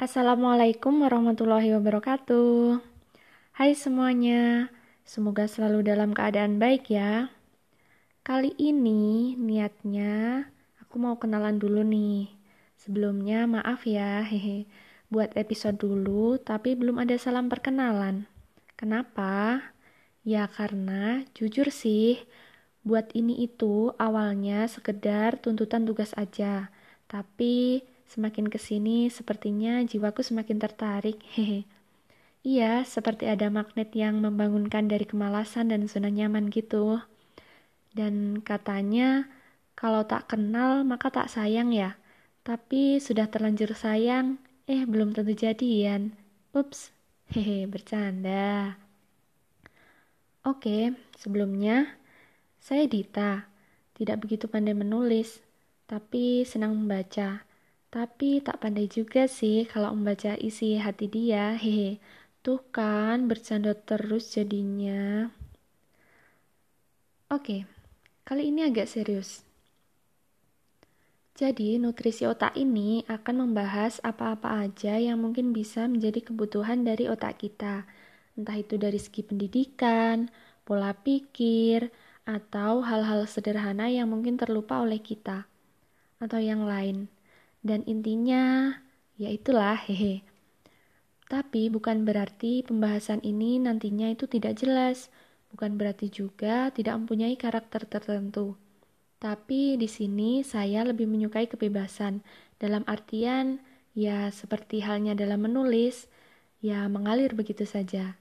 Assalamualaikum warahmatullahi wabarakatuh. Hai semuanya, semoga selalu dalam keadaan baik ya. Kali ini niatnya aku mau kenalan dulu nih. Sebelumnya maaf ya, hehe. Buat episode dulu, tapi belum ada salam perkenalan. Kenapa? Ya karena jujur sih, buat ini itu awalnya sekedar tuntutan tugas aja. Tapi semakin ke sini sepertinya jiwaku semakin tertarik. Hehe. Iya, seperti ada magnet yang membangunkan dari kemalasan dan zona nyaman gitu. Dan katanya, kalau tak kenal maka tak sayang ya. Tapi sudah terlanjur sayang, eh belum tentu jadian. Ups, hehe, bercanda. Oke, sebelumnya saya Dita. Tidak begitu pandai menulis, tapi senang membaca. Tapi tak pandai juga sih kalau membaca isi hati dia. Hehe. Tuh kan bercanda terus jadinya. Oke, kali ini agak serius. Jadi, nutrisi otak ini akan membahas apa-apa aja yang mungkin bisa menjadi kebutuhan dari otak kita entah itu dari segi pendidikan, pola pikir, atau hal-hal sederhana yang mungkin terlupa oleh kita, atau yang lain. Dan intinya, ya itulah hehe. Tapi bukan berarti pembahasan ini nantinya itu tidak jelas, bukan berarti juga tidak mempunyai karakter tertentu. Tapi di sini saya lebih menyukai kebebasan, dalam artian ya seperti halnya dalam menulis, ya mengalir begitu saja.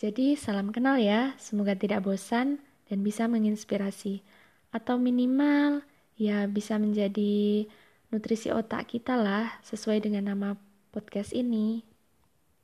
Jadi salam kenal ya, semoga tidak bosan dan bisa menginspirasi. Atau minimal ya bisa menjadi nutrisi otak kita lah sesuai dengan nama podcast ini.